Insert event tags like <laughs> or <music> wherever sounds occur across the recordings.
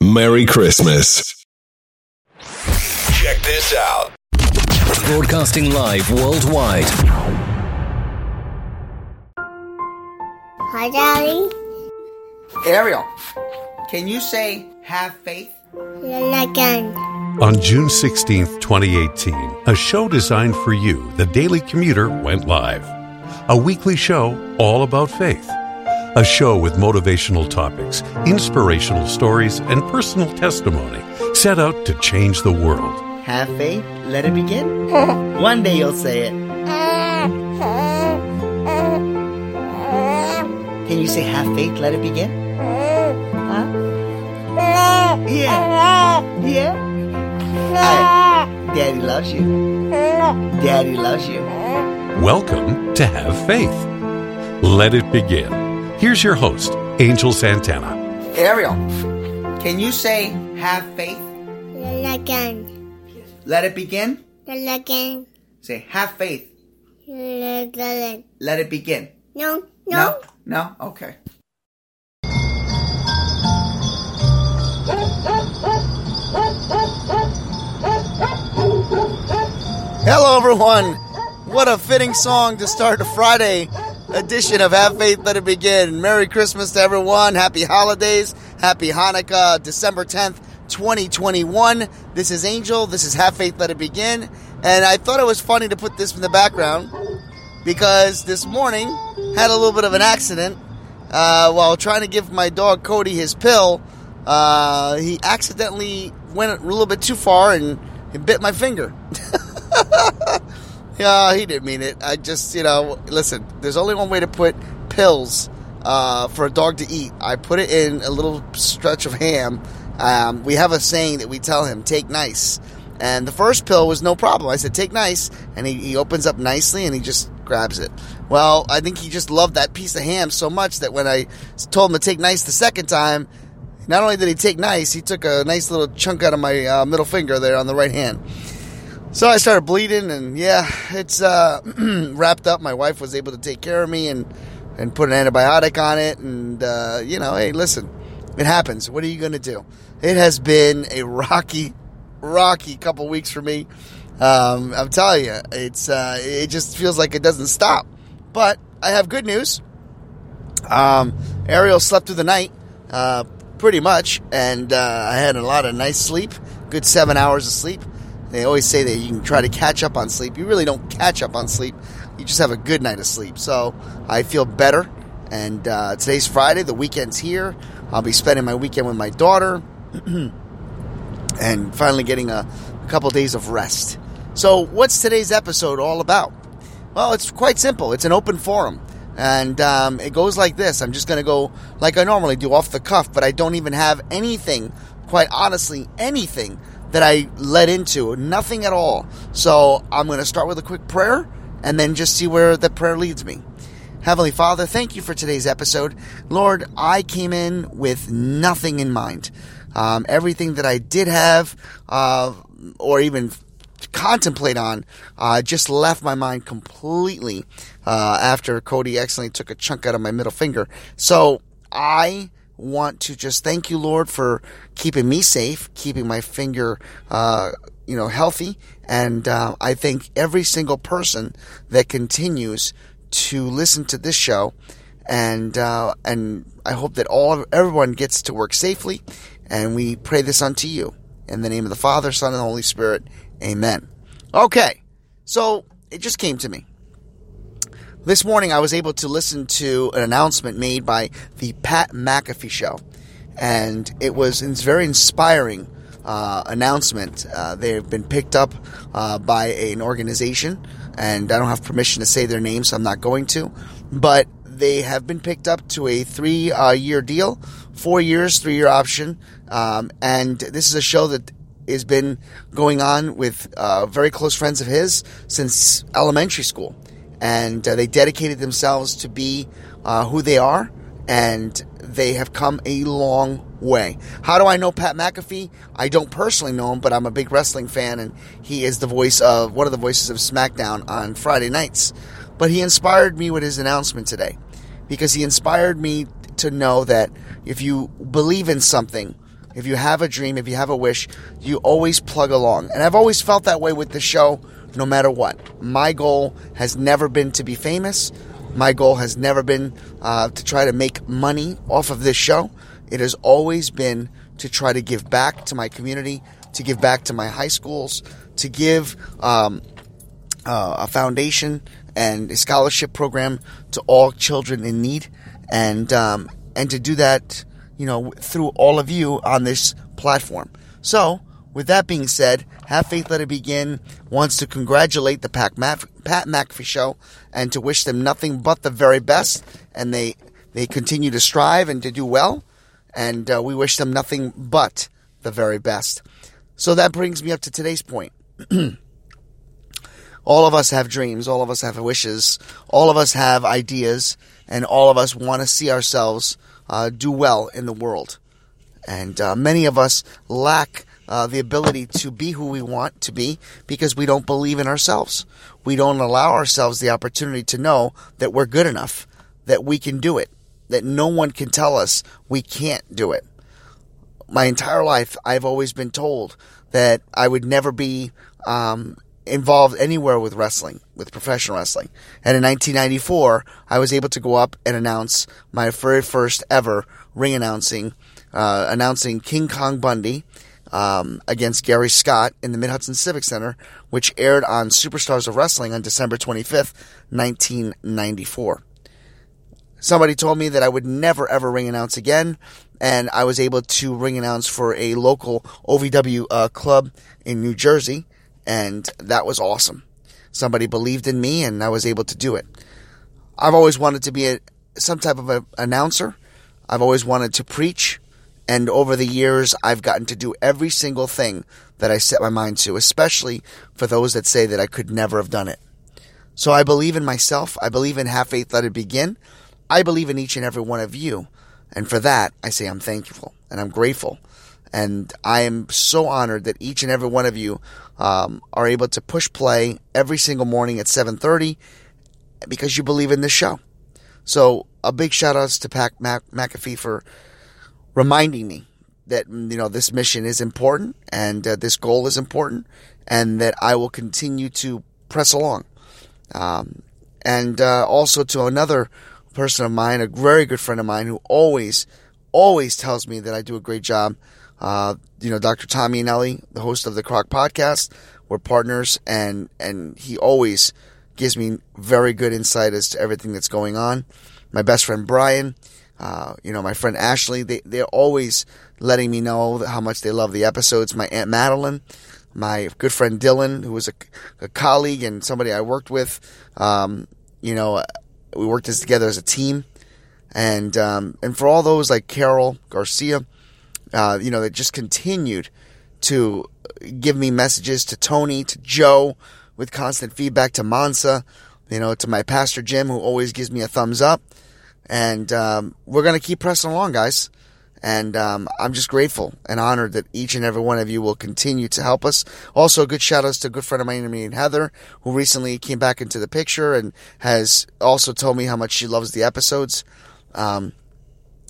Merry Christmas. Check this out. Broadcasting live worldwide. Hi, Daddy. Ariel, can you say have faith? Again. On June 16th, 2018, a show designed for you, the Daily Commuter, went live. A weekly show all about faith. A show with motivational topics, inspirational stories, and personal testimony set out to change the world. Have faith, let it begin. <laughs> One day you'll say it. Can you say have faith, let it begin? Huh? Yeah. Yeah. Alright. Daddy loves you. Daddy loves you. Welcome to Have Faith. Let it begin. Here's your host, Angel Santana. Ariel, can you say have faith, Again. let it begin? Again. Say have faith, Again. let it begin. No, no. No? Okay. Hello, everyone. What a fitting song to start a Friday edition of Have Faith, Let It Begin. Merry Christmas to everyone. Happy holidays. Happy Hanukkah, December 10th, 2021. This is Angel. This is Have Faith, Let It Begin. And I thought it was funny to put this in the background because this morning had a little bit of an accident uh, while trying to give my dog Cody his pill. Uh, he accidentally went a little bit too far and, and bit my finger. <laughs> yeah, he didn't mean it. I just, you know, listen. There's only one way to put pills uh, for a dog to eat. I put it in a little stretch of ham. Um, we have a saying that we tell him: "Take nice." And the first pill was no problem. I said, take nice. And he, he opens up nicely and he just grabs it. Well, I think he just loved that piece of ham so much that when I told him to take nice the second time, not only did he take nice, he took a nice little chunk out of my uh, middle finger there on the right hand. So I started bleeding, and yeah, it's uh, <clears throat> wrapped up. My wife was able to take care of me and, and put an antibiotic on it. And, uh, you know, hey, listen, it happens. What are you going to do? It has been a rocky, rocky couple weeks for me. Um, I'm telling you, it's uh, it just feels like it doesn't stop. But I have good news. Um, Ariel slept through the night, uh, pretty much, and uh, I had a lot of nice sleep, good seven hours of sleep. They always say that you can try to catch up on sleep. You really don't catch up on sleep. You just have a good night of sleep. So I feel better. And uh, today's Friday. The weekend's here. I'll be spending my weekend with my daughter, <clears throat> and finally getting a, a couple days of rest. So, what's today's episode all about? Well, it's quite simple. It's an open forum. And um, it goes like this. I'm just going to go like I normally do off the cuff, but I don't even have anything, quite honestly, anything that I led into. Nothing at all. So I'm going to start with a quick prayer and then just see where the prayer leads me. Heavenly Father, thank you for today's episode. Lord, I came in with nothing in mind. Um, everything that I did have, uh, or even contemplate on uh, just left my mind completely uh, after Cody accidentally took a chunk out of my middle finger. So I want to just thank you, Lord, for keeping me safe, keeping my finger, uh, you know, healthy, and uh, I thank every single person that continues to listen to this show, and uh, and I hope that all everyone gets to work safely, and we pray this unto you in the name of the Father, Son, and Holy Spirit. Amen. Okay, so it just came to me. This morning, I was able to listen to an announcement made by the Pat McAfee Show, and it was it's very inspiring uh, announcement. Uh, they've been picked up uh, by an organization, and I don't have permission to say their name, so I'm not going to. But they have been picked up to a three uh, year deal, four years, three year option, um, and this is a show that has been going on with uh, very close friends of his since elementary school. And uh, they dedicated themselves to be uh, who they are, and they have come a long way. How do I know Pat McAfee? I don't personally know him, but I'm a big wrestling fan, and he is the voice of one of the voices of SmackDown on Friday nights. But he inspired me with his announcement today because he inspired me to know that if you believe in something, if you have a dream, if you have a wish, you always plug along. And I've always felt that way with the show, no matter what. My goal has never been to be famous. My goal has never been uh, to try to make money off of this show. It has always been to try to give back to my community, to give back to my high schools, to give um, uh, a foundation and a scholarship program to all children in need, and um, and to do that, you know, through all of you on this platform. So, with that being said, have faith, let it begin. Wants to congratulate the Pat, Pat McAfee show and to wish them nothing but the very best, and they they continue to strive and to do well, and uh, we wish them nothing but the very best. So that brings me up to today's point. <clears throat> all of us have dreams, all of us have wishes, all of us have ideas, and all of us want to see ourselves uh, do well in the world. And uh, many of us lack uh, the ability to be who we want to be because we don't believe in ourselves. We don't allow ourselves the opportunity to know that we're good enough, that we can do it, that no one can tell us we can't do it. My entire life, I've always been told that I would never be um, involved anywhere with wrestling, with professional wrestling. And in 1994, I was able to go up and announce my very first ever ring announcing, uh, announcing King Kong Bundy um, against Gary Scott in the Mid Hudson Civic Center, which aired on Superstars of Wrestling on December 25th, 1994. Somebody told me that I would never ever ring announce again, and I was able to ring announce for a local OVW uh, club in New Jersey, and that was awesome. Somebody believed in me, and I was able to do it. I've always wanted to be a, some type of an announcer. I've always wanted to preach, and over the years, I've gotten to do every single thing that I set my mind to, especially for those that say that I could never have done it. So I believe in myself. I believe in have faith, let it begin. I believe in each and every one of you. And for that, I say I'm thankful and I'm grateful. And I am so honored that each and every one of you um, are able to push play every single morning at 7.30 because you believe in this show. So a big shout outs to Pat Mac- McAfee for reminding me that you know this mission is important and uh, this goal is important and that I will continue to press along. Um, and uh, also to another person of mine, a very good friend of mine who always, always tells me that I do a great job. Uh, you know, Dr. Tommy Anelli, the host of the Croc Podcast, we're partners, and and he always gives me very good insight as to everything that's going on. My best friend Brian, uh, you know, my friend Ashley, they they're always letting me know how much they love the episodes. My aunt Madeline, my good friend Dylan, who was a, a colleague and somebody I worked with. Um, you know, we worked this together as a team, and um, and for all those like Carol Garcia, uh, you know, that just continued to give me messages to Tony, to Joe, with constant feedback to Mansa, you know, to my pastor Jim, who always gives me a thumbs up, and um, we're gonna keep pressing along, guys. And um, I'm just grateful and honored that each and every one of you will continue to help us. Also, good shout outs to a good friend of mine named Heather, who recently came back into the picture and has also told me how much she loves the episodes. Um,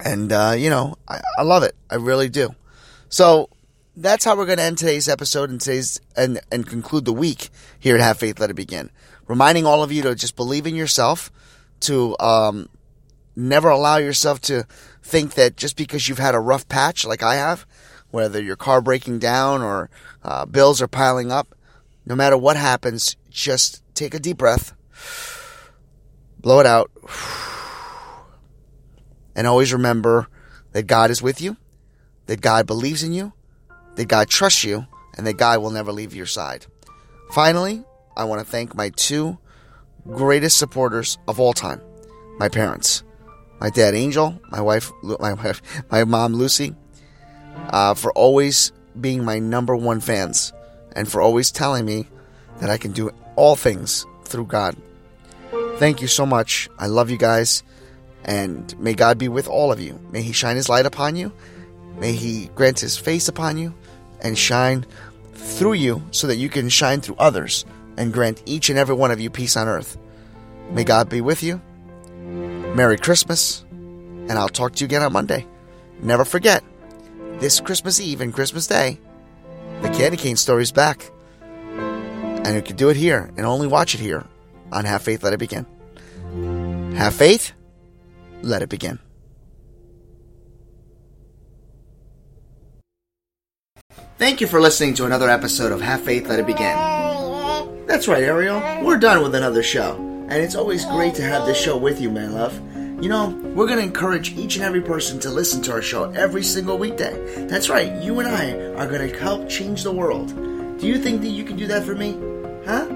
and, uh, you know, I, I love it. I really do. So that's how we're going to end today's episode and today's and, and conclude the week here at Have Faith, Let It Begin. Reminding all of you to just believe in yourself, to um, never allow yourself to think that just because you've had a rough patch like I have, whether your car breaking down or uh, bills are piling up, no matter what happens, just take a deep breath, blow it out, <sighs> and always remember that God is with you, that God believes in you, that God trusts you, and that God will never leave your side. Finally, I want to thank my two greatest supporters of all time my parents my dad Angel, my wife, my wife, my mom Lucy, uh, for always being my number one fans, and for always telling me that I can do all things through God. Thank you so much. I love you guys, and may God be with all of you. May He shine His light upon you. May He grant His face upon you, and shine through you, so that you can shine through others, and grant each and every one of you peace on earth. May God be with you. Merry Christmas, and I'll talk to you again on Monday. Never forget, this Christmas Eve and Christmas Day, the Candy Cane story's back. And you can do it here and only watch it here on Have Faith, Let It Begin. Have faith, let it begin. Thank you for listening to another episode of Have Faith, Let It Begin. That's right, Ariel. We're done with another show. And it's always great to have this show with you, my love. You know, we're going to encourage each and every person to listen to our show every single weekday. That's right, you and I are going to help change the world. Do you think that you can do that for me? Huh?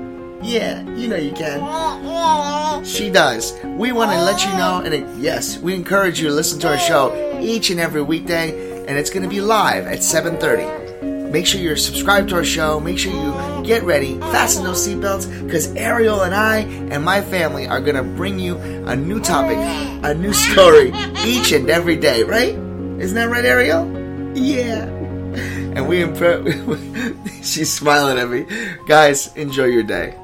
Yeah, you know you can. She does. We want to let you know, and it, yes, we encourage you to listen to our show each and every weekday, and it's going to be live at 7:30. Make sure you're subscribed to our show. Make sure you get ready, fasten those seatbelts, because Ariel and I and my family are going to bring you a new topic, a new story each and every day, right? Isn't that right, Ariel? Yeah. And we impress. <laughs> She's smiling at me. Guys, enjoy your day.